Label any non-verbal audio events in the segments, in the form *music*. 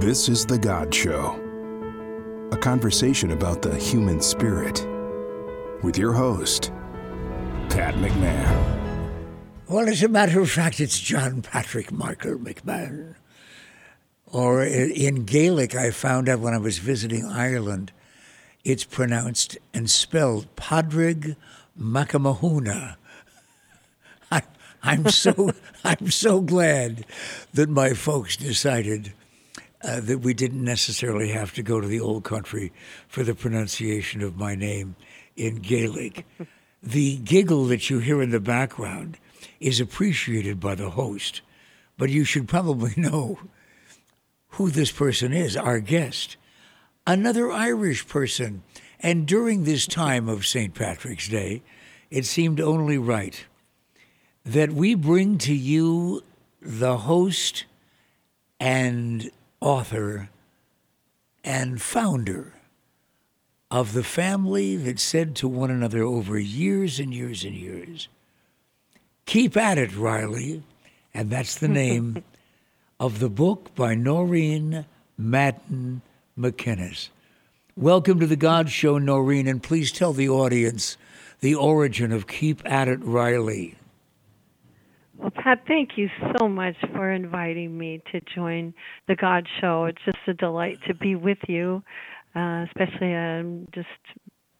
This is The God Show, a conversation about the human spirit with your host, Pat McMahon. Well, as a matter of fact, it's John Patrick Michael McMahon. Or uh, in Gaelic, I found out when I was visiting Ireland, it's pronounced and spelled Padraig Macamahuna. *laughs* I'm so *laughs* I'm so glad that my folks decided uh, that we didn't necessarily have to go to the old country for the pronunciation of my name in Gaelic. *laughs* the giggle that you hear in the background is appreciated by the host, but you should probably *laughs* know who this person is, our guest. Another Irish person. And during this time of St. Patrick's Day, it seemed only right that we bring to you the host and author and founder of the family that said to one another over years and years and years, Keep at it, Riley. And that's the name *laughs* of the book by Noreen Madden McInnes. Welcome to the God Show, Noreen, and please tell the audience the origin of Keep at It, Riley. Well, Pat, thank you so much for inviting me to join the God Show. It's just a delight to be with you, uh, especially um, just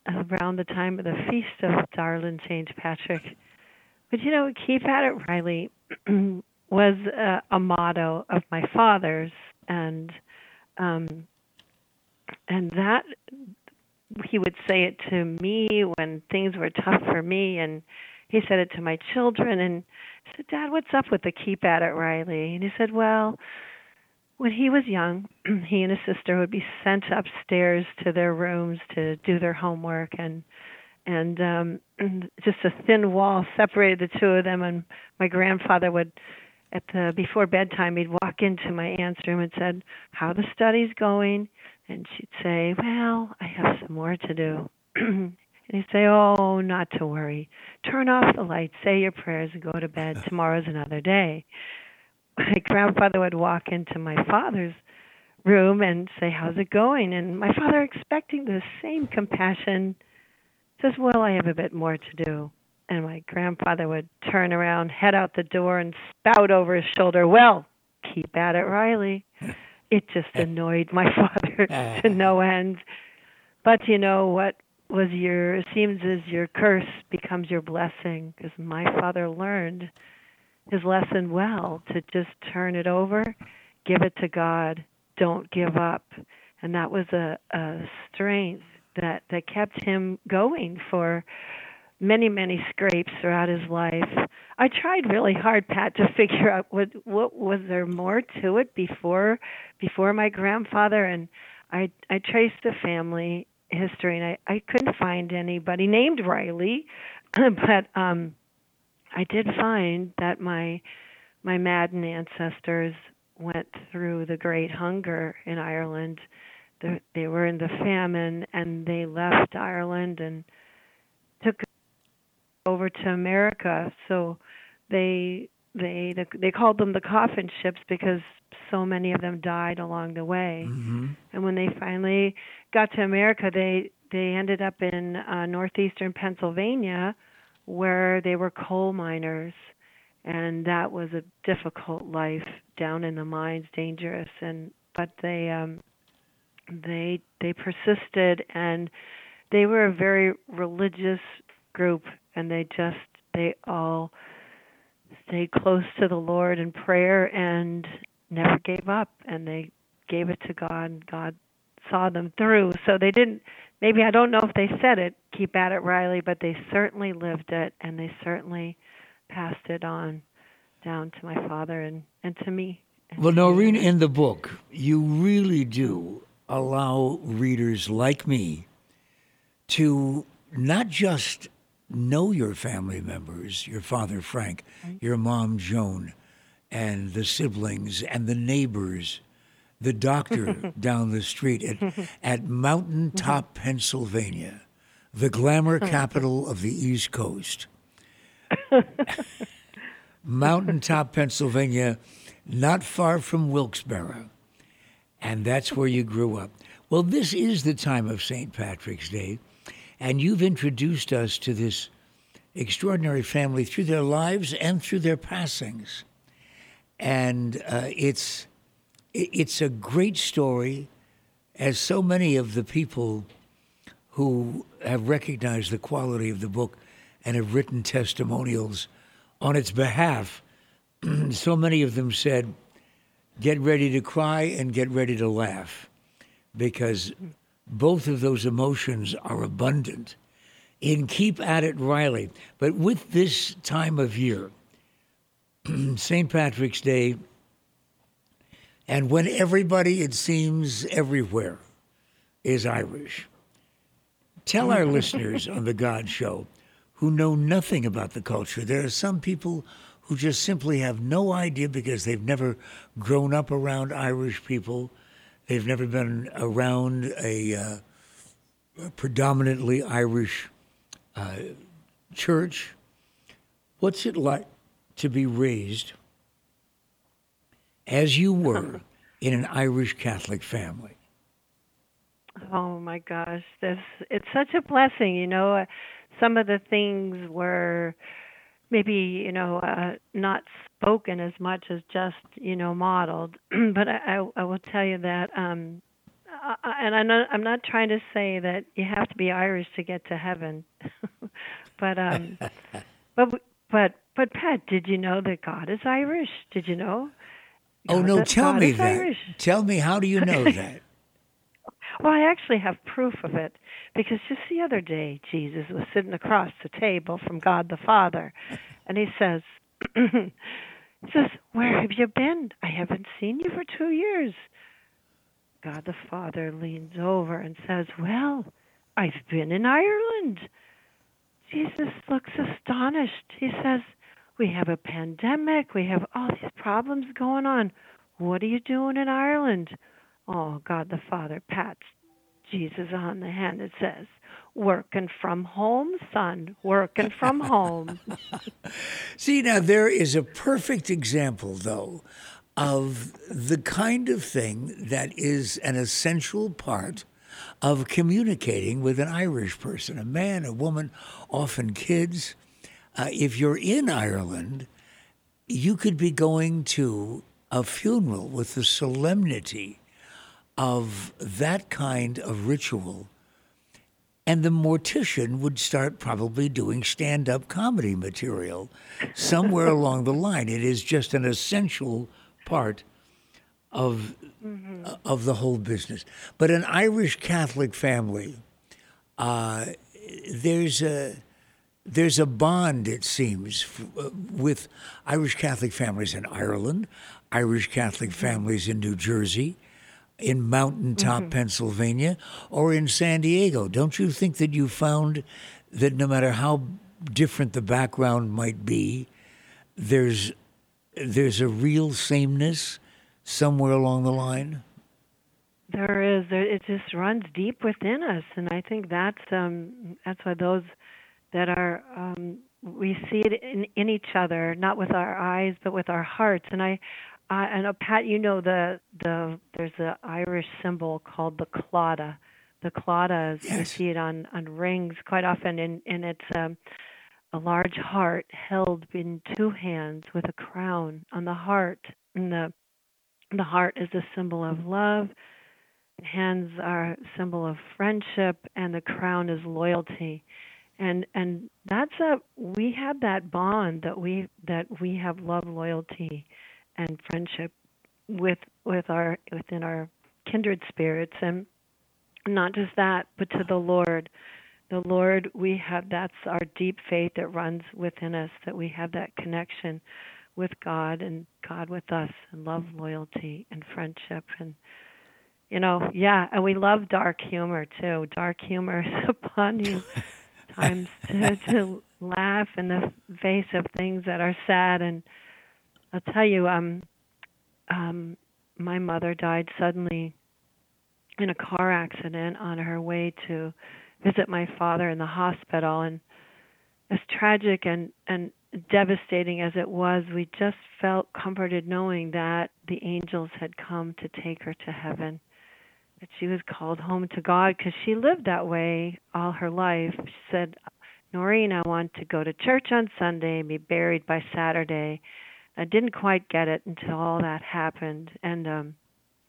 around the time of the feast of Darlin St. Patrick. But you know, keep at it, Riley, *clears throat* was a, a motto of my father's, and um, and that he would say it to me when things were tough for me, and he said it to my children, and I said, Dad, what's up with the keep at it, Riley? And he said, Well, when he was young, *clears throat* he and his sister would be sent upstairs to their rooms to do their homework and and um *clears throat* just a thin wall separated the two of them and my grandfather would at the before bedtime he'd walk into my aunt's room and said, How the study's going? And she'd say, Well, I have some more to do *clears throat* And he'd say, Oh, not to worry. Turn off the lights, say your prayers, and go to bed. *laughs* Tomorrow's another day. My grandfather would walk into my father's room and say, How's it going? And my father, expecting the same compassion, says, Well, I have a bit more to do. And my grandfather would turn around, head out the door, and spout over his shoulder, Well, keep at it, Riley. *laughs* It just annoyed my *laughs* father to no end. But you know what was your it seems as your curse becomes your blessing because my father learned his lesson well to just turn it over give it to god don't give up. And that was a, a strength that that kept him going for many many scrapes throughout his life. I tried really hard pat to figure out what what was there more to it before before my grandfather and i i traced the family history, and I, I couldn't find anybody named Riley, *clears throat* but um, I did find that my my Madden ancestors went through the Great Hunger in Ireland. The, they were in the famine, and they left Ireland and took over to America. So they they they called them the coffin ships because so many of them died along the way. Mm-hmm. And when they finally got to America, they they ended up in uh, northeastern Pennsylvania, where they were coal miners, and that was a difficult life down in the mines, dangerous. And but they um, they they persisted, and they were a very religious group, and they just they all stayed close to the Lord in prayer and never gave up. And they gave it to God. God saw them through. So they didn't maybe I don't know if they said it, keep at it Riley, but they certainly lived it and they certainly passed it on down to my father and, and to me. Well, Noreen, in the book, you really do allow readers like me to not just know your family members, your father Frank, mm-hmm. your mom Joan, and the siblings and the neighbors, the doctor down the street at, at Mountaintop, Pennsylvania, the glamour capital of the East Coast. *laughs* Mountaintop, Pennsylvania, not far from Wilkes-Barre. and that's where you grew up. Well, this is the time of St. Patrick's Day, and you've introduced us to this extraordinary family through their lives and through their passings. And uh, it's, it's a great story, as so many of the people who have recognized the quality of the book and have written testimonials on its behalf. *clears throat* so many of them said, get ready to cry and get ready to laugh because both of those emotions are abundant in Keep at It Riley. But with this time of year, *clears throat* St. Patrick's Day, and when everybody, it seems, everywhere is Irish, tell our listeners on The God Show who know nothing about the culture. There are some people who just simply have no idea because they've never grown up around Irish people. They've never been around a, uh, a predominantly Irish uh, church. What's it like to be raised as you *laughs* were in an Irish Catholic family? Oh my gosh, this it's such a blessing. You know, some of the things were maybe you know uh, not spoken as much as just you know modeled. *clears throat* but I, I will tell you that um, and I'm not, I'm not trying to say that you have to be Irish to get to heaven, *laughs* but um, *laughs* but but but Pat, did you know that God is Irish? Did you know? Oh no, tell me that. Irish. *laughs* Tell me how do you know *laughs* that? well, I actually have proof of it because just the other day Jesus was sitting across the table from God the Father, and he says. *clears throat* he says, "Where have you been? I haven't seen you for two years." God the Father leans over and says, Well, I've been in Ireland. Jesus looks astonished. He says, We have a pandemic. We have all these problems going on. What are you doing in Ireland? Oh, God the Father pats Jesus on the hand and says, Working from home, son. Working from home. *laughs* See, now there is a perfect example, though, of the kind of thing that is an essential part of communicating with an Irish person, a man, a woman, often kids. Uh, if you're in Ireland, you could be going to a funeral with the solemnity of that kind of ritual. And the mortician would start probably doing stand up comedy material somewhere *laughs* along the line. It is just an essential part of mm-hmm. uh, of the whole business. But an Irish Catholic family, uh, there's a there's a bond, it seems, f- uh, with Irish Catholic families in Ireland, Irish Catholic mm-hmm. families in New Jersey, in Mountaintop, mm-hmm. Pennsylvania, or in San Diego. Don't you think that you found that no matter how different the background might be, there's there's a real sameness somewhere along the line? There is. It just runs deep within us, and I think that's um, that's why those that are um, we see it in, in each other, not with our eyes, but with our hearts. And I, I, know Pat, you know the the there's an Irish symbol called the claddagh. The claddagh, yes. you see it on on rings quite often, and and it's um, a large heart held in two hands with a crown on the heart. And the the heart is a symbol of love. Hands are a symbol of friendship, and the crown is loyalty. And and that's a we have that bond that we that we have love, loyalty, and friendship with with our within our kindred spirits, and not just that, but to the Lord the Lord, we have that's our deep faith that runs within us, that we have that connection with God and God with us, and love, loyalty, and friendship. And, you know, yeah, and we love dark humor too. Dark humor is *laughs* upon you *laughs* times *laughs* to, to laugh in the face of things that are sad. And I'll tell you, um, um, my mother died suddenly in a car accident on her way to visit my father in the hospital and as tragic and and devastating as it was we just felt comforted knowing that the angels had come to take her to heaven she was called home to God because she lived that way all her life. She said, Noreen, I want to go to church on Sunday and be buried by Saturday. I didn't quite get it until all that happened. And um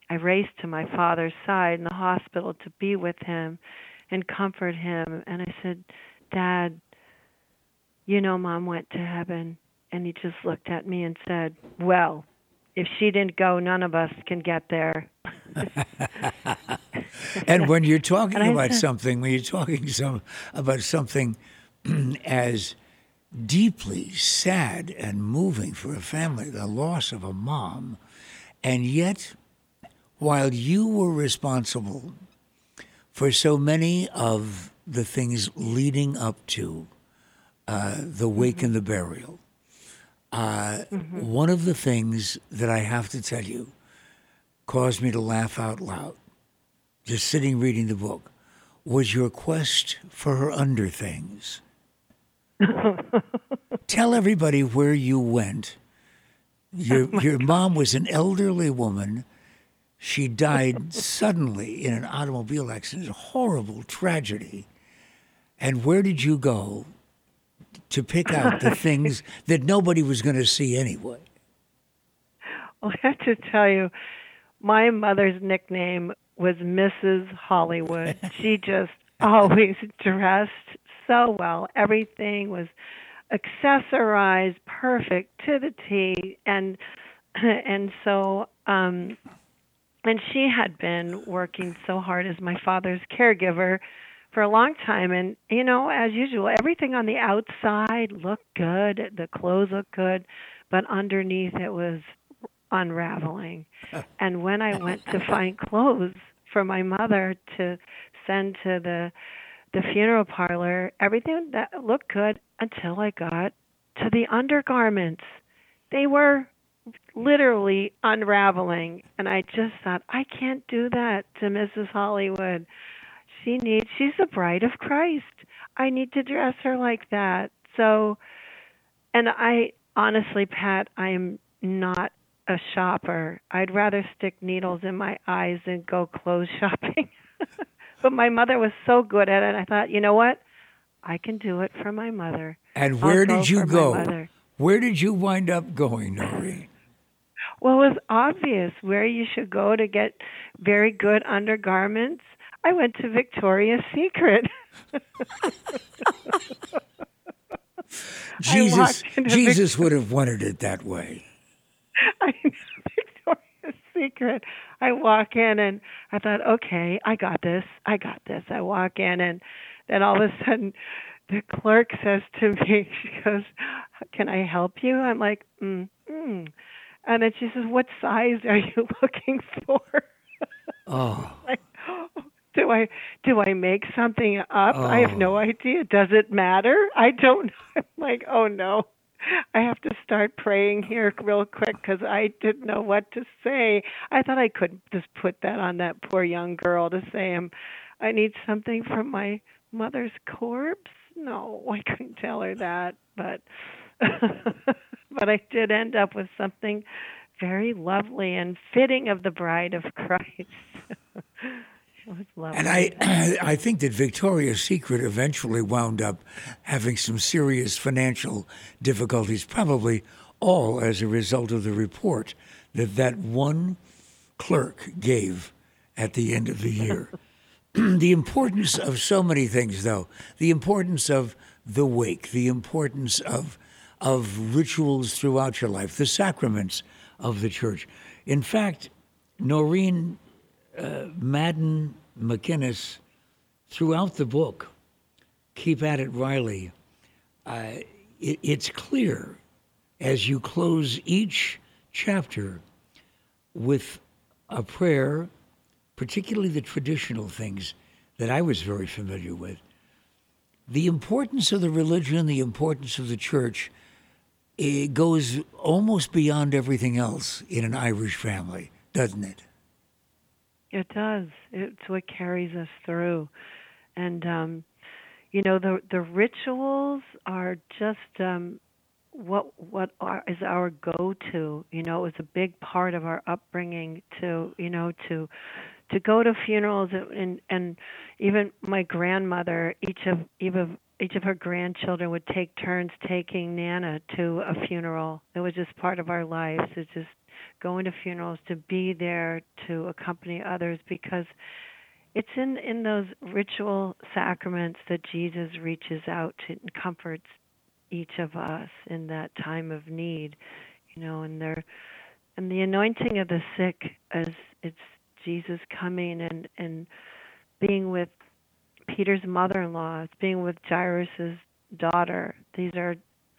I raced to my father's side in the hospital to be with him and comfort him. And I said, Dad, you know, mom went to heaven. And he just looked at me and said, Well, if she didn't go, none of us can get there. *laughs* and when you're talking about something, when you're talking some about something *clears throat* as deeply sad and moving for a family, the loss of a mom, and yet, while you were responsible for so many of the things leading up to uh, the wake mm-hmm. and the burial, uh, mm-hmm. one of the things that I have to tell you caused me to laugh out loud, just sitting reading the book, was your quest for her under things. *laughs* Tell everybody where you went. Your oh your mom was an elderly woman. She died *laughs* suddenly in an automobile accident, a horrible tragedy. And where did you go to pick out the *laughs* things that nobody was going to see anyway? Well, *laughs* I have to tell you, my mother's nickname was Mrs. Hollywood. *laughs* she just always dressed so well. Everything was accessorized perfect to the T and *clears throat* and so um and she had been working so hard as my father's caregiver for a long time and you know as usual everything on the outside looked good the clothes looked good but underneath it was unraveling *laughs* and when i went to find clothes for my mother to send to the the funeral parlor, everything that looked good until I got to the undergarments. They were literally unraveling and I just thought I can't do that to Mrs. Hollywood. She needs she's the bride of Christ. I need to dress her like that. So and I honestly Pat, I'm not a shopper. I'd rather stick needles in my eyes than go clothes *laughs* shopping. but my mother was so good at it. I thought, you know what? I can do it for my mother. And where I'll did you go? Where did you wind up going, Noreen? Well, it was obvious where you should go to get very good undergarments. I went to Victoria's Secret. Jesus, Jesus would have wanted it that way. I Victoria's Secret. I walk in and I thought, okay, I got this. I got this. I walk in and then all of a sudden the clerk says to me, *laughs* she goes, "Can I help you?" I'm like, mm, mm. and then she says, "What size are you *laughs* looking for?" Oh. *laughs* like, do I do I make something up? Oh. I have no oh. idea. Does it matter? I don't. *laughs* I'm like, oh no. I have to start praying here real quick because I didn't know what to say. I thought I could just put that on that poor young girl to say, "I'm, I need something from my mother's corpse." No, I couldn't tell her that, but *laughs* but I did end up with something very lovely and fitting of the bride of *laughs* Christ. And I, *clears throat* I think that Victoria's Secret eventually wound up having some serious financial difficulties, probably all as a result of the report that that one clerk gave at the end of the year. *laughs* *clears throat* the importance of so many things, though, the importance of the wake, the importance of of rituals throughout your life, the sacraments of the church. In fact, Noreen uh, Madden McInnes, throughout the book, Keep at It, Riley, uh, it, it's clear as you close each chapter with a prayer, particularly the traditional things that I was very familiar with, the importance of the religion, the importance of the church, it goes almost beyond everything else in an Irish family, doesn't it? It does. It's what carries us through. And um you know the the rituals are just um what what are, is our go to you know it was a big part of our upbringing to you know to to go to funerals and and even my grandmother each of even each of her grandchildren would take turns taking Nana to a funeral. It was just part of our lives. It's just going to funerals to be there to accompany others because it's in in those ritual sacraments that Jesus reaches out to and comforts each of us in that time of need, you know, and there and the anointing of the sick as it's Jesus coming and and being with Peter's mother-in-law, it's being with Jairus's daughter. These are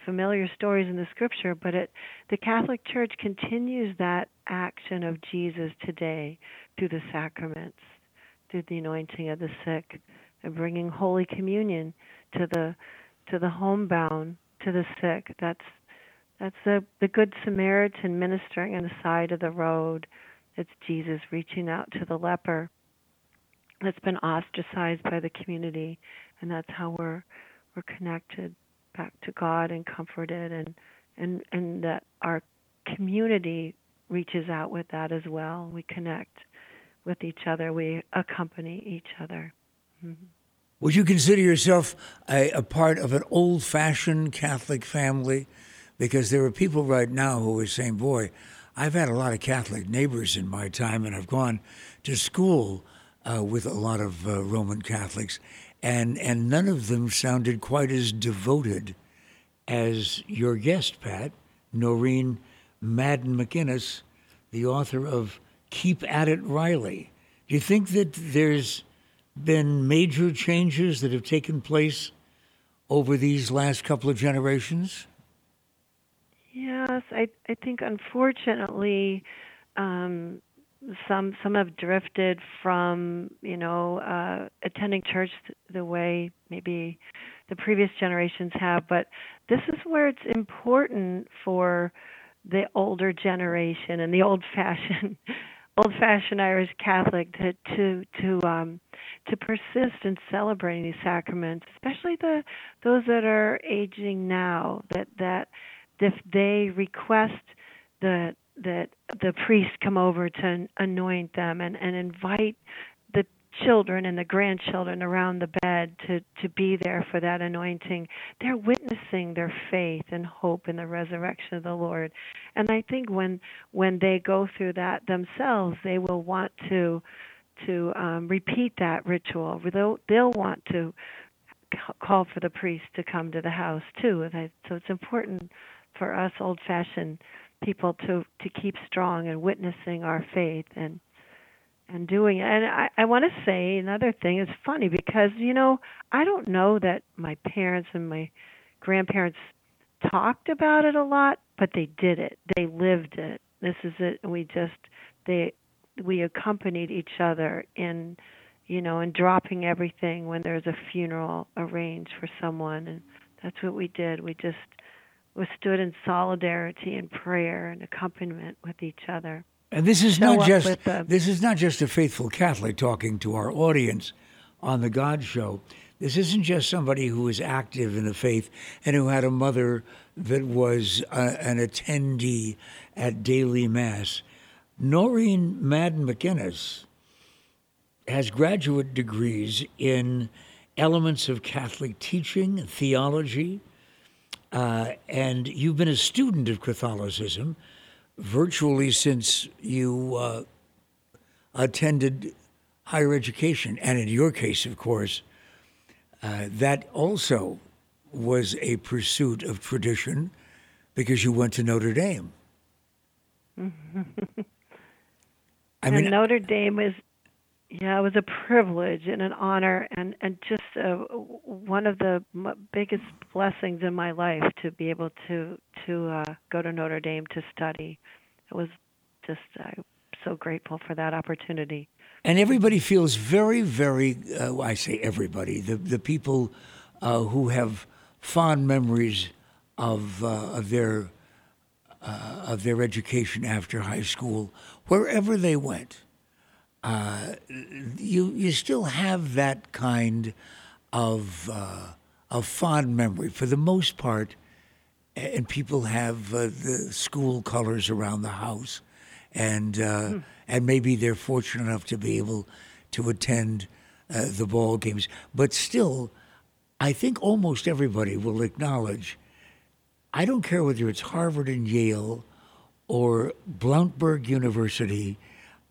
familiar stories in the scripture, but it, the Catholic Church continues that action of Jesus today through the sacraments, through the anointing of the sick, and bringing Holy Communion to the to the homebound, to the sick. That's that's the the Good Samaritan ministering on the side of the road. It's Jesus reaching out to the leper that's been ostracized by the community, and that's how we're we're connected back to God and comforted, and and and that our community reaches out with that as well. We connect with each other. We accompany each other. Mm-hmm. Would you consider yourself a, a part of an old-fashioned Catholic family? Because there are people right now who are saying, "Boy, I've had a lot of Catholic neighbors in my time, and I've gone to school." uh, with a lot of uh, Roman Catholics, and and none of them sounded quite as devoted as your guest, Pat Noreen Madden McInnes, the author of Keep at It, Riley. Do you think that there's been major changes that have taken place over these last couple of generations? Yes, I I think unfortunately. Um, some some have drifted from you know uh, attending church the way maybe the previous generations have, but this is where it's important for the older generation and the old fashioned *laughs* old fashioned Irish Catholic to to to um to persist in celebrating these sacraments, especially the those that are aging now, that that if they request the that the priests come over to anoint them and, and invite the children and the grandchildren around the bed to, to be there for that anointing. They're witnessing their faith and hope in the resurrection of the Lord. And I think when when they go through that themselves, they will want to to um, repeat that ritual. They'll, they'll want to call for the priest to come to the house too. So it's important for us old-fashioned people to to keep strong and witnessing our faith and and doing it. And I, I want to say another thing. It's funny because you know I don't know that my parents and my grandparents talked about it a lot, but they did it. They lived it. This is it. We just they we accompanied each other in you know in dropping everything when there's a funeral arranged for someone and that's what we did. We just was stood in solidarity and prayer and accompaniment with each other. And this is Show not just this is not just a faithful Catholic talking to our audience on the God Show. This isn't just somebody who is active in the faith and who had a mother that was a, uh, an attendee at daily mass. Noreen Madden McInnes has graduate degrees in elements of Catholic teaching, theology, uh, and you've been a student of Catholicism virtually since you uh, attended higher education. And in your case, of course, uh, that also was a pursuit of tradition because you went to Notre Dame. *laughs* I mean, and Notre Dame is yeah, it was a privilege and an honor, and and just uh, one of the biggest blessings in my life to be able to to uh, go to Notre Dame to study. It was just uh, so grateful for that opportunity. And everybody feels very, very. Uh, I say everybody. The the people uh, who have fond memories of of their of their education after high school, wherever they went uh, you you still have that kind of uh, of fond memory for the most part, and people have uh, the school colors around the house, and uh, hmm. and maybe they're fortunate enough to be able to attend uh, the ball games. But still, I think almost everybody will acknowledge. I don't care whether it's Harvard and Yale or Bloomsburg University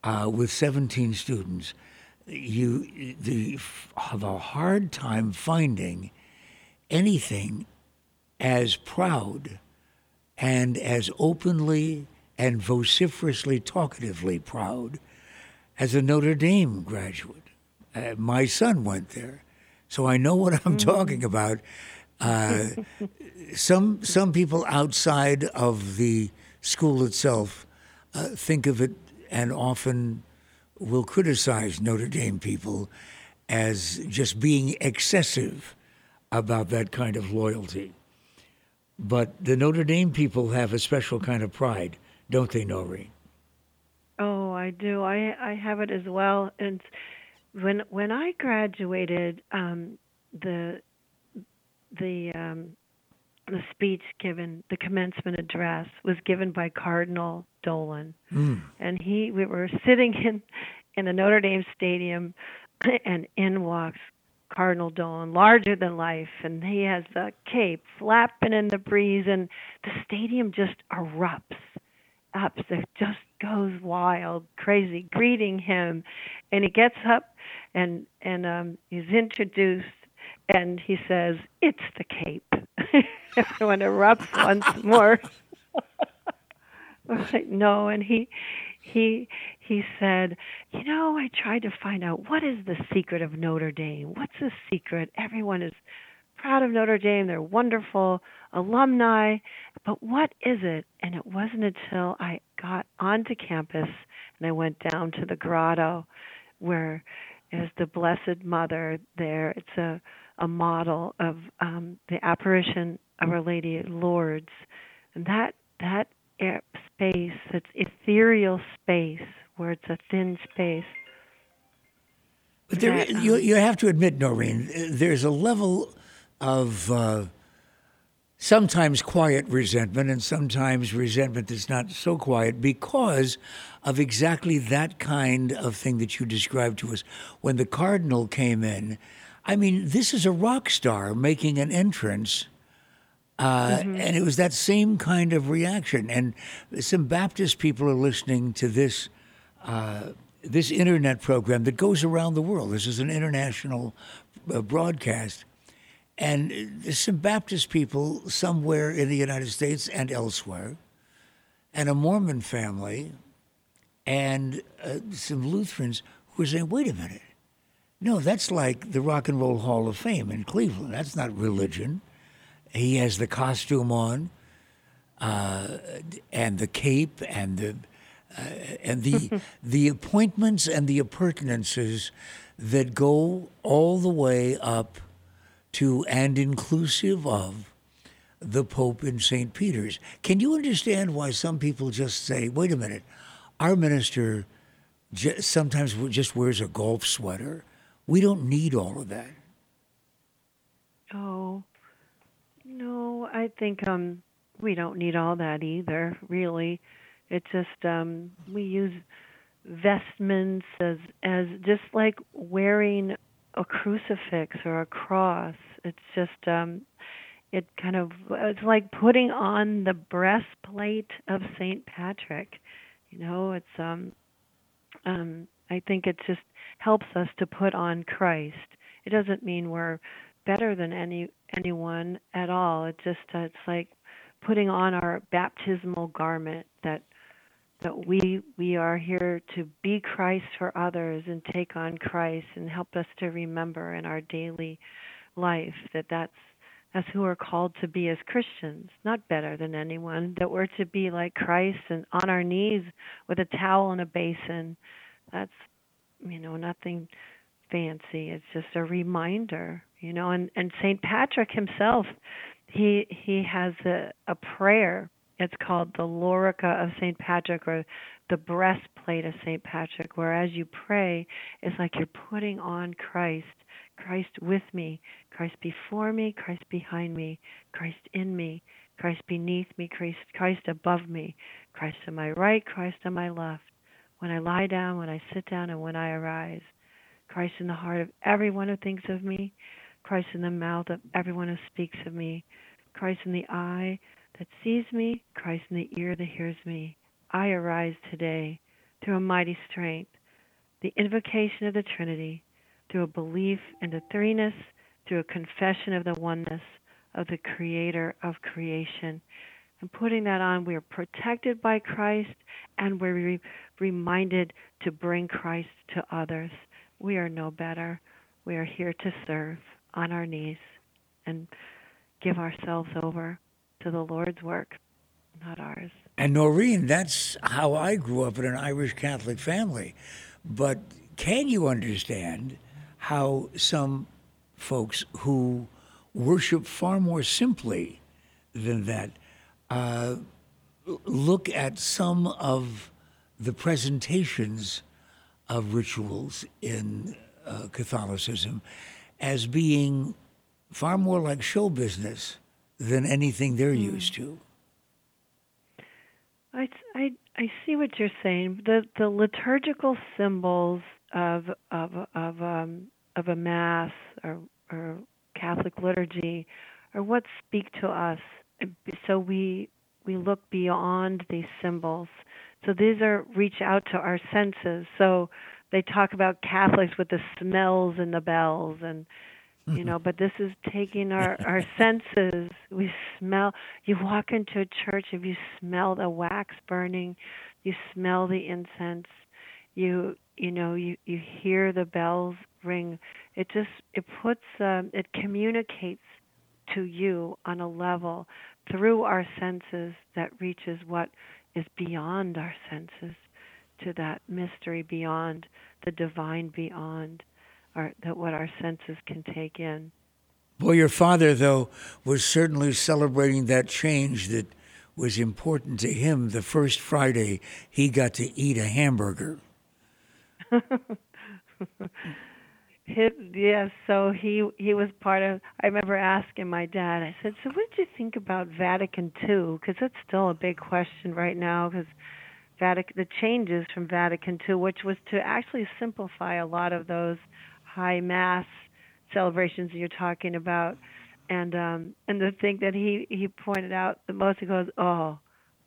uh, with 17 students. You the, have a hard time finding anything as proud and as openly and vociferously talkatively proud as a Notre Dame graduate. Uh, my son went there, so I know what I'm mm-hmm. talking about. Uh, some some people outside of the school itself uh, think of it and often will criticize Notre Dame people as just being excessive about that kind of loyalty. But the Notre Dame people have a special kind of pride, don't they, Noreen? Oh, I do. I I have it as well. And when when I graduated, um, the the um, the speech given, the commencement address, was given by Cardinal Dolan, mm. and he we were sitting in in the Notre Dame Stadium, *clears throat* and in walks Cardinal Dolan, larger than life, and he has the cape flapping in the breeze, and the stadium just erupts up. It just goes wild, crazy, greeting him, and he gets up and and um, he's introduced, and he says, "It's the cape." *laughs* *laughs* Everyone erupts once more. *laughs* like, no, and he he he said, "You know, I tried to find out what is the secret of Notre Dame. What's the secret? Everyone is proud of Notre Dame. They're wonderful alumni, but what is it?" And it wasn't until I got onto campus and I went down to the grotto where is the Blessed Mother there. It's a a model of um, the apparition Our Lady of Lourdes, and that that space, that ethereal space where it's a thin space. But there, that, um, you, you have to admit, Noreen, there's a level of uh, sometimes quiet resentment and sometimes resentment that's not so quiet because of exactly that kind of thing that you described to us. When the Cardinal came in, I mean, this is a rock star making an entrance uh, mm-hmm. And it was that same kind of reaction. And some Baptist people are listening to this uh, this internet program that goes around the world. This is an international uh, broadcast. And there's some Baptist people somewhere in the United States and elsewhere, and a Mormon family, and uh, some Lutherans who are saying, wait a minute. No, that's like the Rock and Roll Hall of Fame in Cleveland. That's not religion. He has the costume on, uh, and the cape, and the uh, and the *laughs* the appointments and the appurtenances that go all the way up to and inclusive of the Pope in St. Peter's. Can you understand why some people just say, "Wait a minute, our minister sometimes just wears a golf sweater. We don't need all of that." Oh, no, I think um we don't need all that either, really. It's just um we use vestments as as just like wearing a crucifix or a cross. It's just um it kind of it's like putting on the breastplate of St. Patrick. You know, it's um um I think it just helps us to put on Christ. It doesn't mean we're better than any anyone at all. It just uh, it's like putting on our baptismal garment that that we we are here to be Christ for others and take on Christ and help us to remember in our daily life that that's that's who we're called to be as Christians, not better than anyone, that we're to be like Christ and on our knees with a towel and a basin. That's you know, nothing fancy. It's just a reminder you know and and St. Patrick himself he he has a a prayer it's called the lorica of St. Patrick or the breastplate of St. Patrick where as you pray it's like you're putting on Christ Christ with me Christ before me Christ behind me Christ in me Christ beneath me, Christ, Christ above me, Christ to my right, Christ on my left. When I lie down, when I sit down, and when I arise. Christ in the heart of everyone who thinks of me, Christ in the mouth of everyone who speaks of me, Christ in the eye that sees me, Christ in the ear that hears me. I arise today through a mighty strength, the invocation of the Trinity, through a belief in the threeness, through a confession of the oneness of the Creator of creation. And putting that on, we are protected by Christ and we're re- reminded to bring Christ to others. We are no better. We are here to serve on our knees and give ourselves over to the Lord's work, not ours. And Noreen, that's how I grew up in an Irish Catholic family. But can you understand how some folks who worship far more simply than that uh, look at some of the presentations of rituals in uh, Catholicism as being far more like show business than anything they're mm. used to. I, I, I see what you're saying. The the liturgical symbols of of of um, of a mass or or Catholic liturgy are what speak to us. So we we look beyond these symbols. So these are reach out to our senses. So they talk about Catholics with the smells and the bells and you know but this is taking our *laughs* our senses. We smell you walk into a church if you smell the wax burning you smell the incense you you know you you hear the bells ring. It just it puts um, it communicates to you on a level through our senses that reaches what is beyond our senses to that mystery beyond the divine beyond our, that what our senses can take in. Well, your father, though, was certainly celebrating that change that was important to him the first Friday he got to eat a hamburger. *laughs* His, yes, so he he was part of. I remember asking my dad. I said, "So, what did you think about Vatican II? Because that's still a big question right now. Because Vatican, the changes from Vatican II, which was to actually simplify a lot of those high mass celebrations you're talking about and um and the thing that he he pointed out the most he goes oh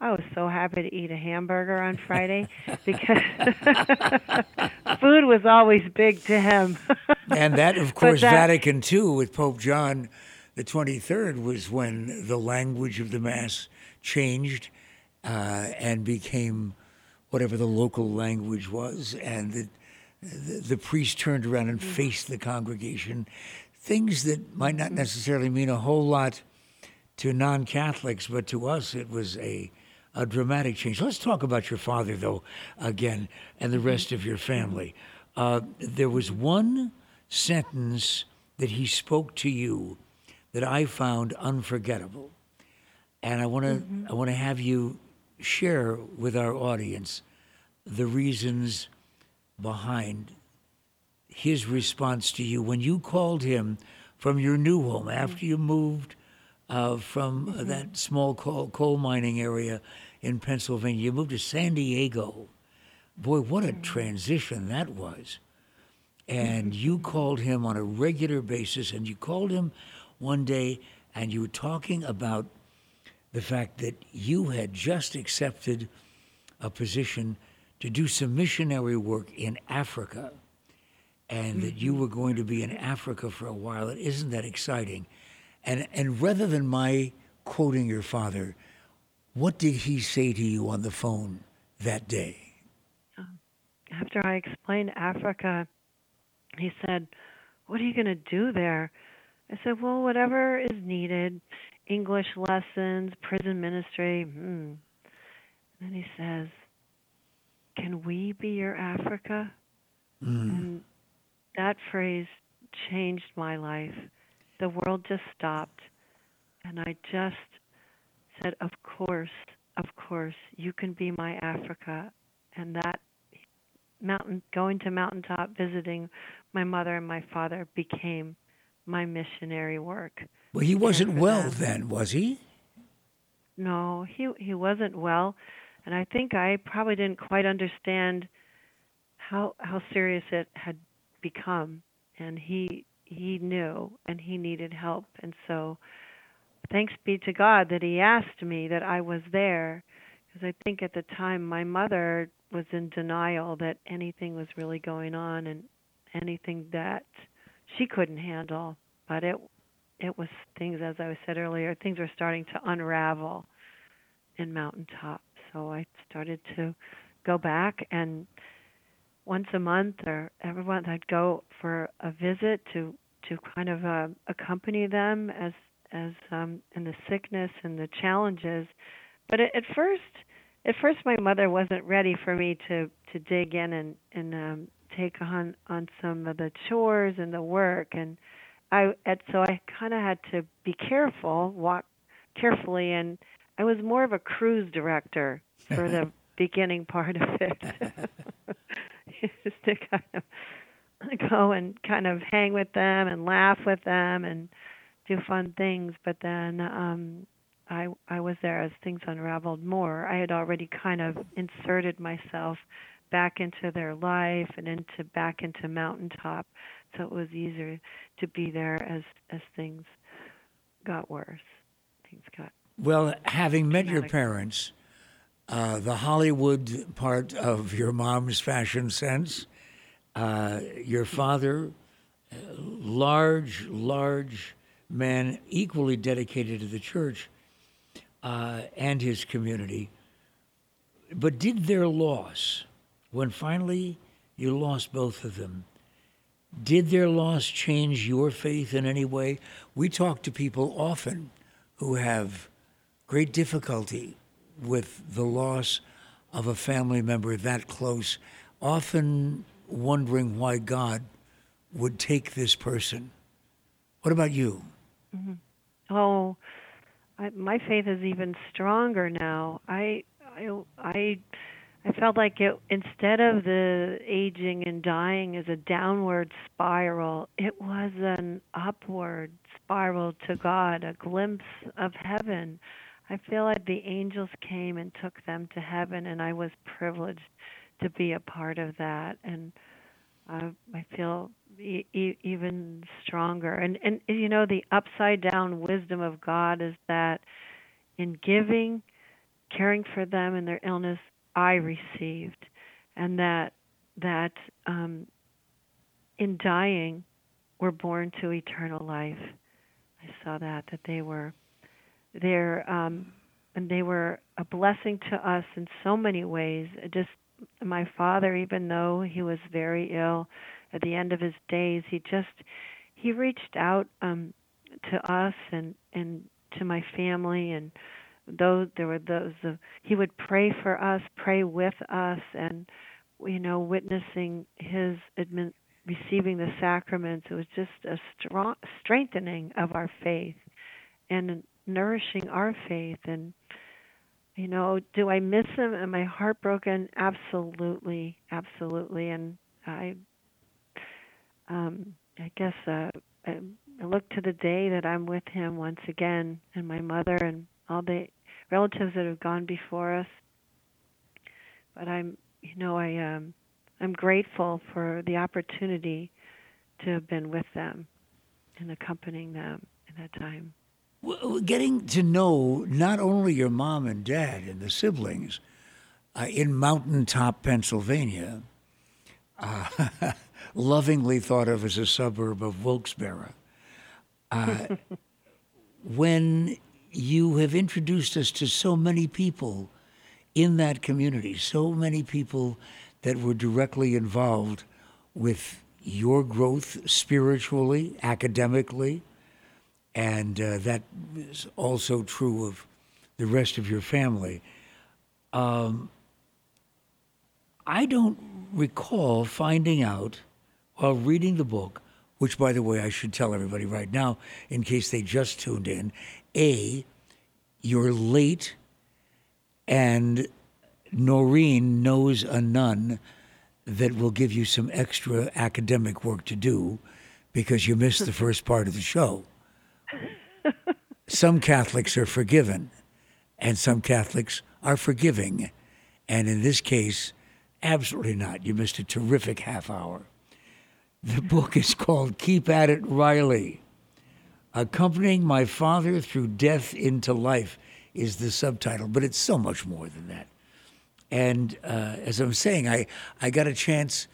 I was so happy to eat a hamburger on Friday *laughs* because *laughs* food was always big to him. *laughs* and that, of course, that, Vatican II with Pope John the 23rd was when the language of the Mass changed uh, and became whatever the local language was. And the, the, the priest turned around and faced the congregation. Things that might not necessarily mean a whole lot to non Catholics, but to us, it was a, a dramatic change. Let's talk about your father, though, again, and the rest of your family. Uh, there was one sentence that he spoke to you that I found unforgettable. And I want to mm-hmm. I want to have you share with our audience the reasons behind his response to you when you called him from your new home after you moved uh, from mm-hmm. that small coal, coal mining area in Pennsylvania. You moved to San Diego. Boy, what a mm-hmm. transition that was. And mm-hmm. you called him on a regular basis, and you called him one day, and you were talking about the fact that you had just accepted a position to do some missionary work in Africa and mm-hmm. that you mm-hmm. were going to be in Africa for a while. It isn't that exciting? And, and rather than my quoting your father, what did he say to you on the phone that day? Um, after I explained Africa, he said, What are you going to do there? I said, Well, whatever is needed English lessons, prison ministry. Hmm. And then he says, can we be your Africa? Mm. And that phrase changed my life. The world just stopped. And I just said, Of course, of course, you can be my Africa. And that mountain, going to mountaintop, visiting my mother and my father became my missionary work. Well, he wasn't well then, was he? no, he he wasn't well, and I think I probably didn't quite understand how how serious it had become, and he he knew and he needed help, and so thanks be to God that he asked me that I was there, because I think at the time my mother was in denial that anything was really going on and anything that she couldn't handle, but it it was things as I said earlier, things were starting to unravel in Mountaintop. So I started to go back and once a month or every month I'd go for a visit to to kind of uh, accompany them as as um in the sickness and the challenges. But at, at first at first my mother wasn't ready for me to to dig in and and um take on on some of the chores and the work and I and so I kind of had to be careful, walk carefully, and I was more of a cruise director for the *laughs* beginning part of it, *laughs* just to kind of go and kind of hang with them and laugh with them and do fun things. But then um, I I was there as things unraveled more. I had already kind of inserted myself back into their life and into back into mountaintop so it was easier to be there as as things got worse. Things got well. Having met your parents, uh, the Hollywood part of your mom's fashion sense, uh, your father, uh, large, large man, equally dedicated to the church uh, and his community. But did their loss, when finally you lost both of them, did their loss change your faith in any way? We talk to people often who have great difficulty with the loss of a family member that close, often wondering why God would take this person. What about you? Mm-hmm. Oh, I, my faith is even stronger now. I, I, I I felt like it instead of the aging and dying as a downward spiral, it was an upward spiral to God, a glimpse of heaven. I feel like the angels came and took them to heaven, and I was privileged to be a part of that. And uh, I feel e- even stronger. And and you know, the upside down wisdom of God is that in giving, caring for them in their illness, I received, and that that um, in dying we're born to eternal life. I saw that that they were there um, and they were a blessing to us in so many ways. Just my father, even though he was very ill at the end of his days, he just he reached out um, to us and and to my family and those there were those uh, he would pray for us pray with us and you know witnessing his admin, receiving the sacraments. It was just a strong strengthening of our faith and nourishing our faith. And you know do i miss him? Am i heartbroken? Absolutely absolutely. And i um i guess uh I, I look to the day that i'm with him once again and my mother and all the relatives that have gone before us. But I'm, you know, I um, I'm grateful for the opportunity to have been with them and accompanying them in that time. Well, getting to know not only your mom and dad and the siblings uh, in Mountaintop, Pennsylvania, uh, *laughs* lovingly thought of as a suburb of Wilkes-Barre. Uh, *laughs* when you have introduced us to so many people in that community, so many people that were directly involved with your growth spiritually, academically, and uh, that is also true of the rest of your family. Um, I don't recall finding out while reading the book, which, by the way, I should tell everybody right now in case they just tuned in, a, you're late, and Noreen knows a nun that will give you some extra academic work to do because you missed the first part of the show. some Catholics are forgiven. and some Catholics are forgiving. And in this case, absolutely not. You missed a terrific half hour. The book is called Keep at It, Riley. Accompanying My Father Through Death into Life is the subtitle, but it's so much more than that. And uh, as I'm saying, I, I got a chance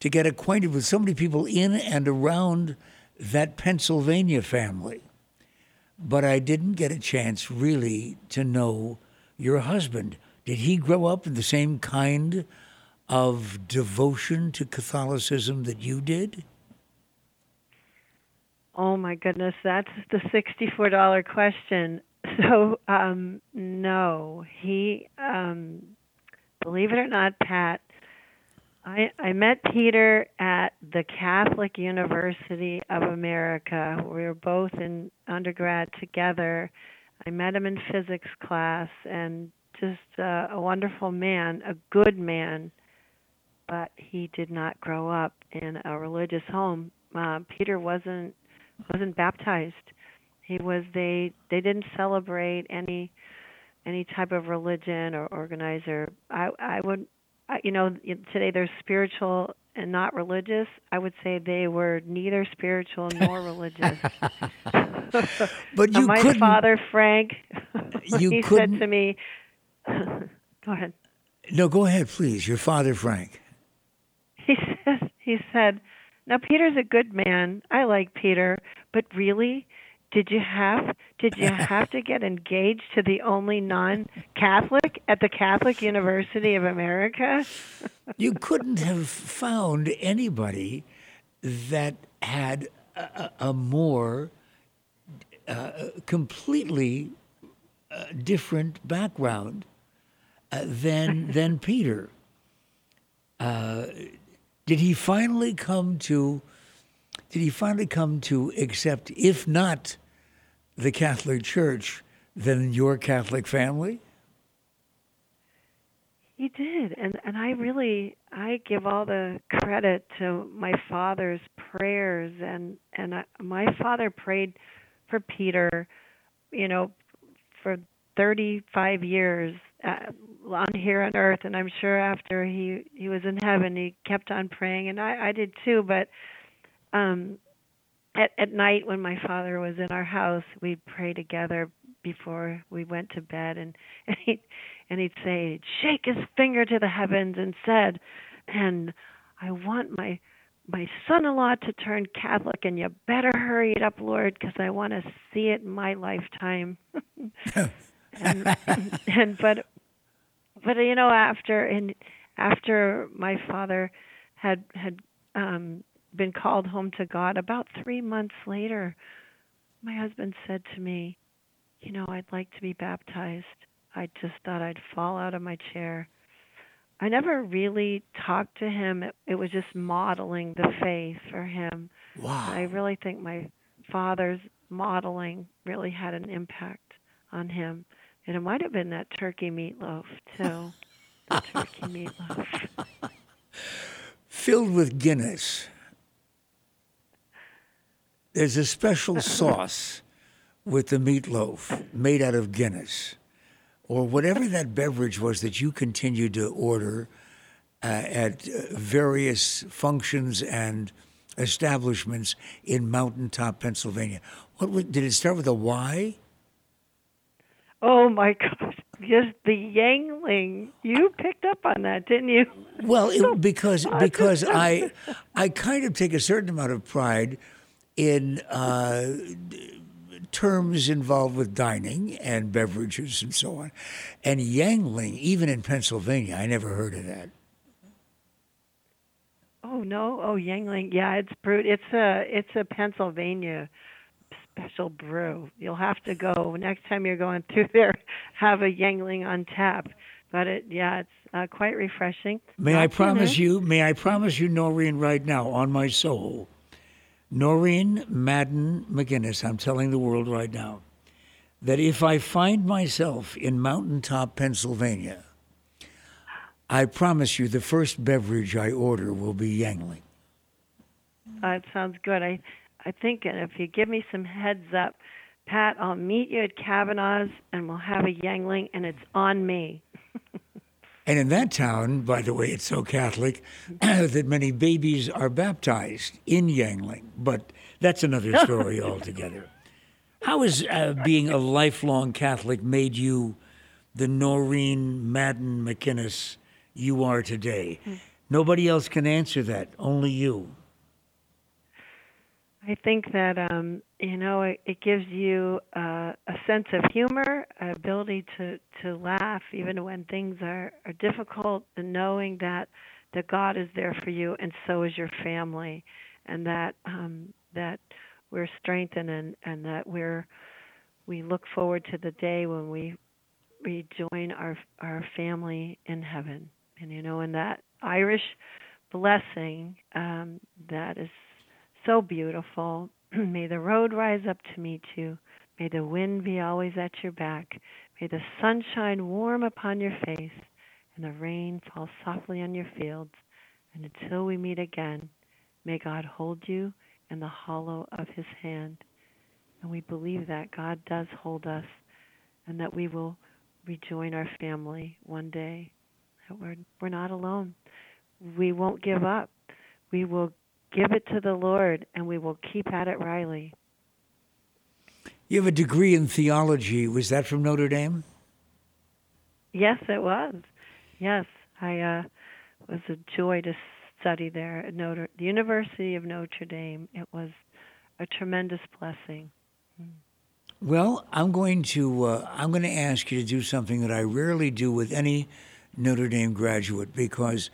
to get acquainted with so many people in and around that Pennsylvania family. But I didn't get a chance really to know your husband. Did he grow up in the same kind of devotion to Catholicism that you did? Oh my goodness, that's the sixty-four dollar question. *laughs* So, um, no, he, um, believe it or not, Pat, I, I met Peter at the Catholic University of America. We were both in undergrad together. I met him in physics class, and just uh, a wonderful man, a good man, but he did not grow up in a religious home. Uh, Peter wasn't wasn't baptized. He was they they didn't celebrate any any type of religion or organizer. I I would I, you know today they're spiritual and not religious. I would say they were neither spiritual nor religious. *laughs* but *laughs* you my couldn't, father Frank *laughs* you he couldn't, said to me go ahead. No, go ahead, please. Your father Frank. *laughs* He said he said, "Now Peter's a good man. I like Peter, but really, did you have did you have to get engaged to the only non-Catholic at the Catholic University of America?" *laughs* you couldn't have found anybody that had a, a more uh, completely uh, different background uh, than than Peter. Did he finally come to? Did he finally come to accept, if not the Catholic Church, then your Catholic family? He did, and and I really I give all the credit to my father's prayers, and and I, my father prayed for Peter, you know, for 35 years uh, on here on earth, and I'm sure after he he was in heaven, he kept on praying, and I I did too. But um, at at night when my father was in our house, we'd pray together before we went to bed, and *laughs* and he and he'd say, he'd shake his finger to the heavens and said, and I want my my son-in-law to turn Catholic, and you better hurry it up, Lord, because I want to see it in my lifetime. *laughs* *laughs* and, and but but you know after and after my father had had um been called home to God about 3 months later my husband said to me you know I'd like to be baptized. I just thought I'd fall out of my chair. I never really talked to him. It, it was just modeling the faith for him. Wow. I really think my father's modeling really had an impact on him and it might have been that turkey meatloaf, too. the turkey meatloaf. *laughs* Filled with Guinness. There's a special sauce with the meatloaf made out of Guinness or whatever that beverage was that you continued to order uh, at uh, various functions and establishments in Mountaintop, Pennsylvania. What did it start with a Y? Oh my gosh! Yes, the Yuengling. You picked up on that, didn't you? Well, it, because *laughs* because I *laughs* I kind of take a certain amount of pride in uh, terms involved with dining and beverages and so on. And Yuengling. even in Pennsylvania, I never heard of that. Oh no! Oh Yuengling. Yeah, it's brewed. It's a it's a Pennsylvania special brew. You'll have to go next time you're going *laughs* through there. Have a Yuengling on tap. But it, yeah, it's uh, quite refreshing. May Not I promise you? May I promise you, Noreen, right now, on my soul, Noreen Madden McGinnis. I'm telling the world right now that if I find myself in Mountaintop, Pennsylvania, I promise you, the first beverage I order will be Yuengling. That sounds good. I I think if you give me some heads up Pat, I'll meet you at Kavanaugh's and we'll have a Yuengling, and it's on me. *laughs* and in that town, by the way, it's so Catholic *clears throat* that many babies are baptized in Yuengling, but that's another *laughs* story altogether. How has uh, being a lifelong Catholic made you the Noreen Madden McGinnis you are today? Hmm. Nobody else can answer that, only you. I think that um, you know it, it gives you uh, a sense of humor, ability to to laugh even when things are are difficult, and knowing that that God is there for you, and so is your family, and that um, that we're strengthened and and that we're we look forward to the day when we rejoin our our family in heaven, and you know, in that Irish blessing um, that is so beautiful. *clears throat* May the road rise up to meet you. May the wind be always at your back. May the sun shine warm upon your face and the rain fall softly on your fields. And until we meet again, may God hold you in the hollow of his hand. And we believe that God does hold us and that we will rejoin our family one day. That we're, we're not alone. We won't give up. We will give it to the Lord, and we will keep at it, Riley. You have a degree in theology. Was that from Notre Dame? Yes, it was. Yes, I uh, was a joy to study there at Notre, the University of Notre Dame. It was a tremendous blessing. Well, I'm going to uh, I'm going to ask you to do something that I rarely do with any Notre Dame graduate because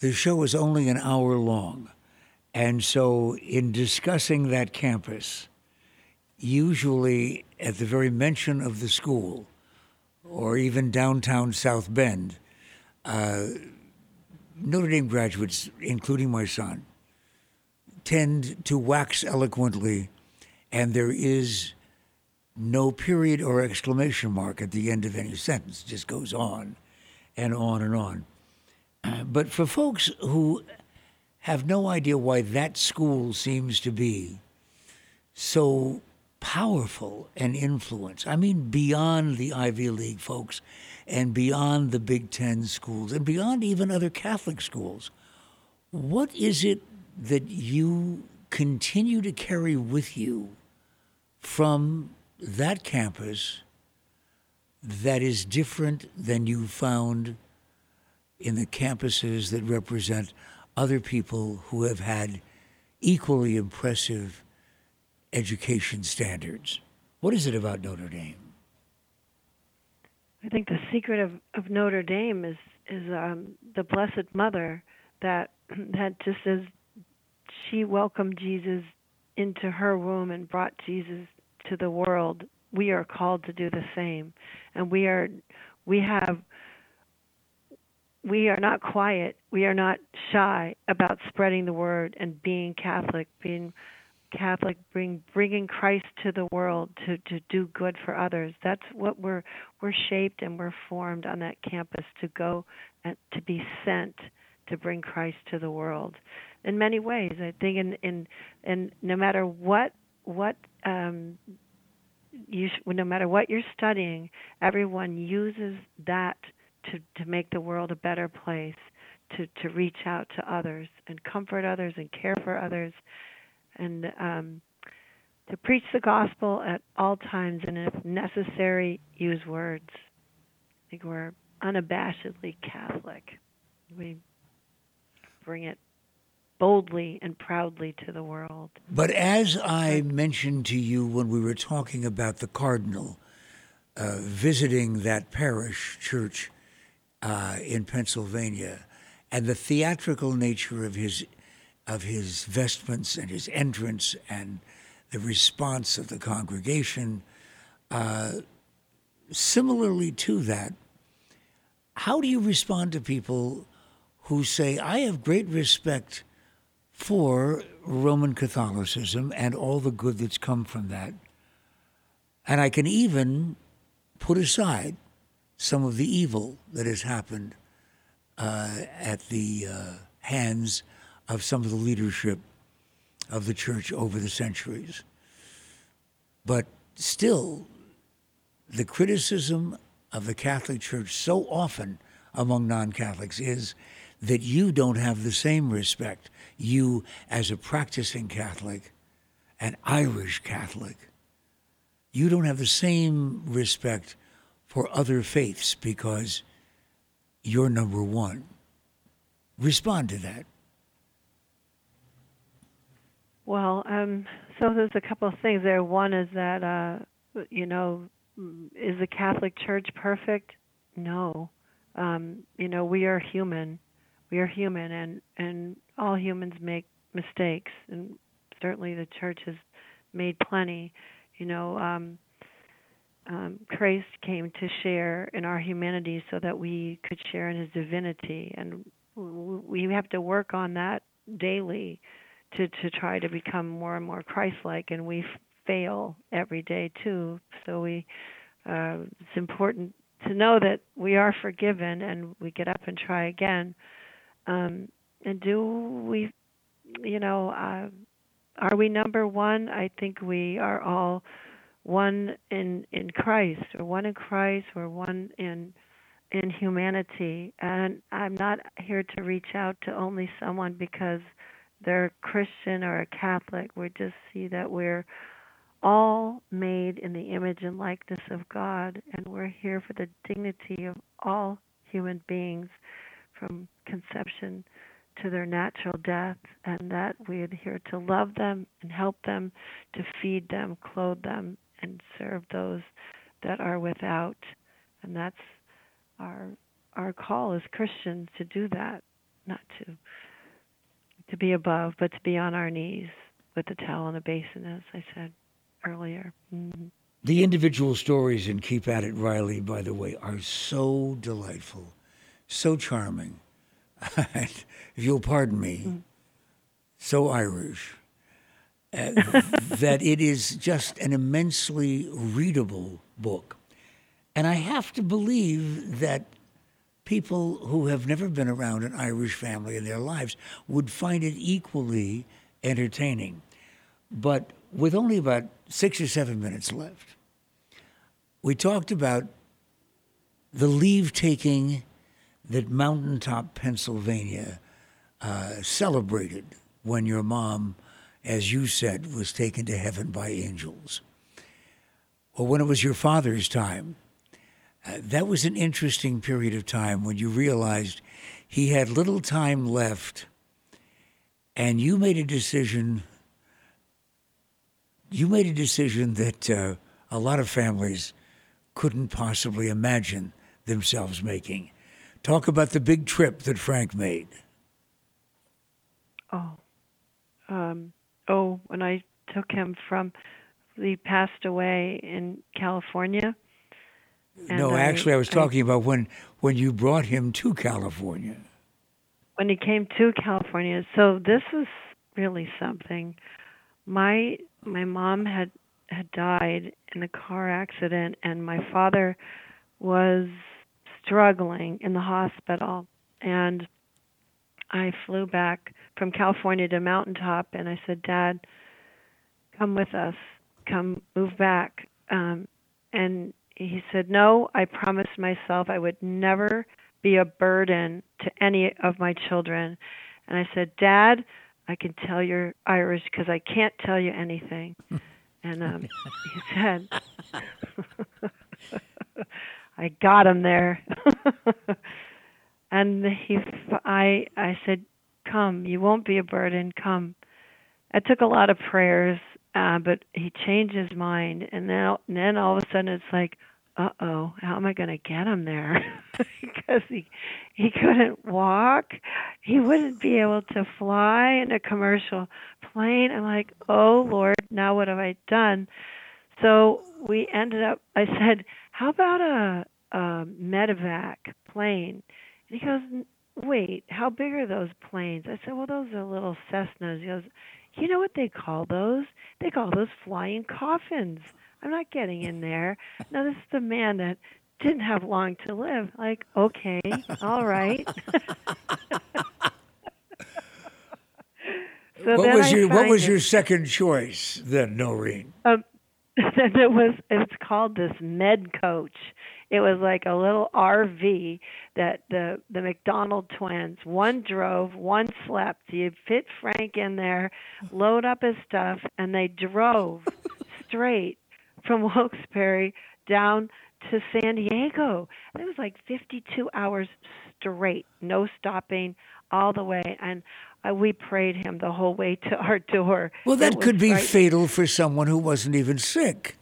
the show is only an hour long. And so, in discussing that campus, usually at the very mention of the school, or even downtown South Bend, uh, Notre Dame graduates, including my son, tend to wax eloquently, and there is no period or exclamation mark at the end of any sentence. It just goes on and on and on. *clears throat* But for folks who have no idea why that school seems to be so powerful and influence. I mean, beyond the Ivy League folks and beyond the Big Ten schools and beyond even other Catholic schools. What is it that you continue to carry with you from that campus that is different than you found in the campuses that represent other people who have had equally impressive education standards. What is it about Notre Dame? I think the secret of, of Notre Dame is is um, the Blessed Mother that *clears throat* that just as she welcomed Jesus into her womb and brought Jesus to the world, we are called to do the same, and we are we have we are not quiet. We are not shy about spreading the word and being Catholic, being Catholic, bring bringing Christ to the world to to do good for others. That's what we're we're shaped and we're formed on that campus to go and to be sent to bring Christ to the world. In many ways, I think in in and no matter what what um, you no matter what you're studying, everyone uses that to, to make the world a better place, to, to reach out to others and comfort others and care for others, and um, to preach the gospel at all times, and if necessary, use words. I think we're unabashedly Catholic. We bring it boldly and proudly to the world. But as I mentioned to you when we were talking about the cardinal uh, visiting that parish church uh, in Pennsylvania, and the theatrical nature of his of his vestments and his entrance and the response of the congregation. Uh, similarly to that, how do you respond to people who say, "I have great respect for Roman Catholicism and all the good that's come from that," and I can even put aside some of the evil that has happened uh, at the uh, hands of some of the leadership of the church over the centuries. But still, the criticism of the Catholic Church so often among non Catholics is that you don't have the same respect. You, as a practicing Catholic, an Irish Catholic, you don't have the same respect for other faiths because you're number one. Respond to that. Well, um, so there's a couple of things there. One is that, uh, you know, is the Catholic Church perfect? No. Um, you know, we are human. We are human, and and all humans make mistakes, and certainly the church has made plenty. You know, um, um, Christ came to share in our humanity so that we could share in His divinity, and we have to work on that daily to to try to become more and more Christ-like, and we fail every day too. So we uh, it's important to know that we are forgiven and we get up and try again. Um, and do we, you know, uh, are we number one? I think we are all one in in Christ, or one in Christ, or one in in humanity. And I'm not here to reach out to only someone because they're a Christian or a Catholic. We just see that we're all made in the image and likeness of God, and we're here for the dignity of all human beings from conception to their natural death, and that we are here to love them and help them, to feed them, clothe them, and serve those that are without. And that's our our call as Christians to do that, not to to be above, but to be on our knees with the towel and a basin, as I said earlier. Mm-hmm. The individual stories in Keep At It Riley, by the way, are so delightful, so charming. *laughs* if you'll pardon me, mm-hmm. so Irish. That it is just an immensely readable book. And I have to believe that people who have never been around an Irish family in their lives would find it equally entertaining. But with only about six or seven minutes left, we talked about the leave taking that Mountaintop, Pennsylvania uh, celebrated when your mom, as you said, was taken to heaven by angels. Well, when it was your father's time. Uh, that was an interesting period of time when you realized he had little time left and you made a decision you made a decision that uh, a lot of families couldn't possibly imagine themselves making. Talk about the big trip that Frank made. Oh, um, oh, when I took him from, he passed away in California. No, I, actually, I was talking I, about when when you brought him to California. When he came to California, so this is really something. My my mom had had died in a car accident and my father was struggling in the hospital and I flew back from California to Mountaintop and I said, "Dad, come with us. Come move back." Um and he said, "No, I promised myself I would never be a burden to any of my children." And I said, "Dad, I can tell you're Irish because I can't tell you anything. *laughs* and um, he said, *laughs* I got him there. *laughs* and he, I, I said, come, you won't be a burden, come. It took a lot of prayers, uh, but he changed his mind. And then, and then all of a sudden it's like, uh oh, how am I going to get him there? *laughs* because he he couldn't walk, he wouldn't be able to fly in a commercial plane. I'm like, oh Lord, now what have I done? So we ended up. I said, how about a, a medevac plane? And he goes, wait, how big are those planes? I said, well, those are little Cessnas. He goes, you know what they call those? They call those flying coffins. I'm not getting in there. Now, this is the man that didn't have long to live. Like, okay, all right. *laughs* so what was your What was your second choice then, Noreen? Um, *laughs* and it was it's called this med coach it was like a little rv that the the mcdonald twins one drove one slept you fit frank in there load up his stuff and they drove *laughs* straight from wilkes-barre down to san diego it was like 52 hours straight no stopping all the way and uh, we prayed him the whole way to our door. Well, that could be fatal for someone who wasn't even sick.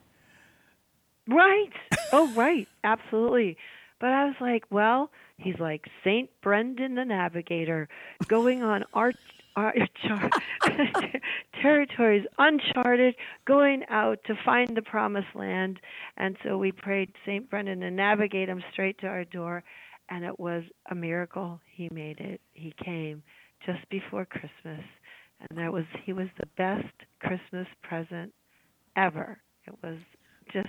Right. Oh, right. Absolutely. But I was like, well, he's like Saint Brendan the Navigator, going on char- *laughs* territories uncharted, going out to find the promised land. And so we prayed Saint Brendan to navigate him straight to our door, and it was a miracle. He made it. He came just before Christmas, and that was he was the best Christmas present ever. It was just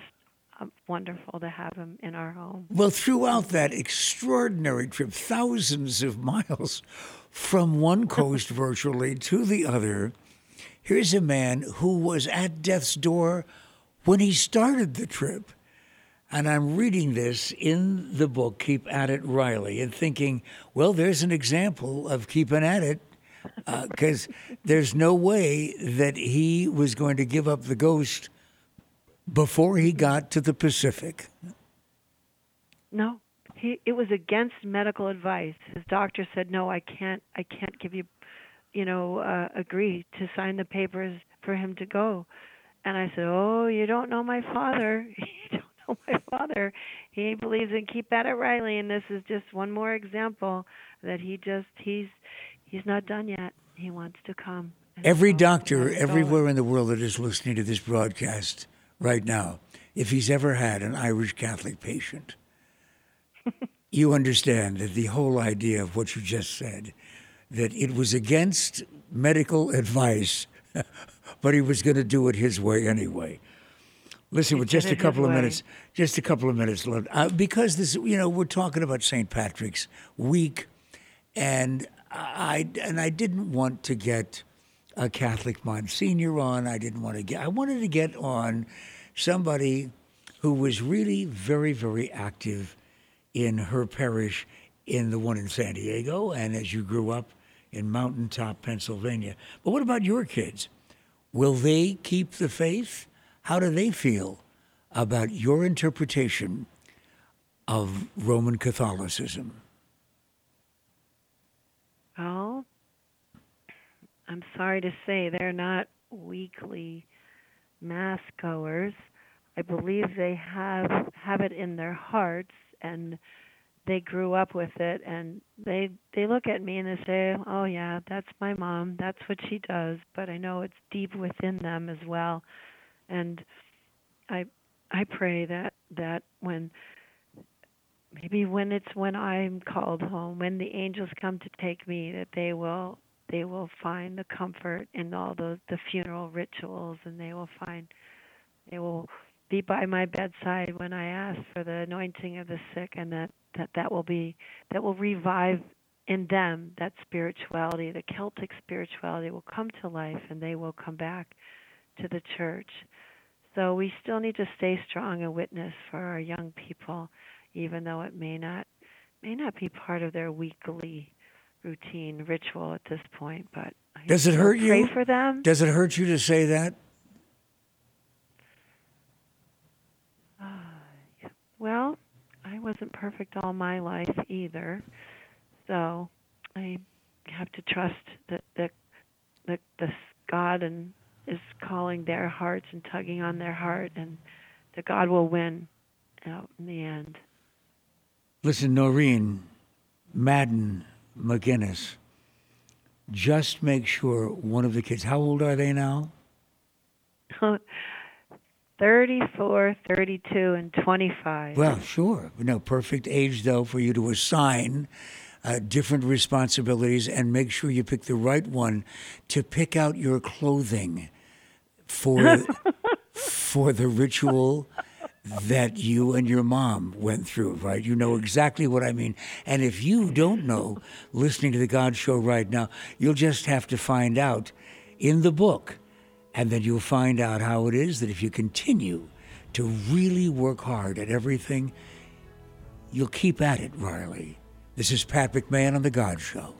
wonderful to have him in our home. Well, throughout that extraordinary trip, thousands of miles from one coast virtually to the other, here's a man who was at death's door when he started the trip. And I'm reading this in the book, Keep at It Riley, and thinking, well, there's an example of keeping at it, because uh, there's no way that he was going to give up the ghost before he got to the Pacific. No, he, it was against medical advice. His doctor said, "No, I can't. I can't give you, you know, uh, agree to sign the papers for him to go." And I said, "Oh, you don't know my father. *laughs* you don't know my father. He believes in keep at it Riley, and this is just one more example that he just he's he's not done yet. He wants to come. Every so doctor everywhere in the world that is listening to this broadcast right now, if he's ever had an Irish Catholic patient, *laughs* you understand that the whole idea of what you just said, that it was against medical advice, *laughs* but he was going to do it his way anyway. Listen, with just a couple of minutes, just a couple of minutes left, uh, because this, you know, we're talking about St. Patrick's Week, and I and I didn't want to get a Catholic Monsignor on. I didn't want to get. I wanted to get on somebody who was really very, very active in her parish, in the one in San Diego, and as you grew up in Mountaintop, Pennsylvania. But what about your kids? Will they keep the faith? How do they feel about your interpretation of Roman Catholicism? Well, I'm sorry to say they're not weekly mass goers. I believe they have have it in their hearts and they grew up with it and they they look at me and they say, "Oh yeah, that's my mom. That's what she does." But I know it's deep within them as well and I I pray that that when maybe when it's when I'm called home, when the angels come to take me, that they will they will find the comfort in all those the funeral rituals, and they will find they will be by my bedside when I ask for the anointing of the sick, and that that that will be that will revive in them that spirituality, the Celtic spirituality will come to life, and they will come back to the church. So we still need to stay strong and witness for our young people, even though it may not may not be part of their weekly routine ritual at this point. But does it hurt pray you? for them. Does it hurt you to say that? Uh, well, I wasn't perfect all my life either, so I have to trust that the the, the God and is calling their hearts and tugging on their heart, and that God will win out in the end. Listen, Noreen, Madden, McGinnis, just make sure one of the kids, how old are they now? *laughs* 34, 32, and 25. Well, sure. No, perfect age, though, for you to assign uh, different responsibilities and make sure you pick the right one to pick out your clothing for *laughs* for the ritual that you and your mom went through, right? You know exactly what I mean. And if you don't know, listening to the God Show right now, you'll just have to find out in the book. And then you'll find out how it is that if you continue to really work hard at everything, you'll keep at it, Riley. This is Pat McMahon on The God Show.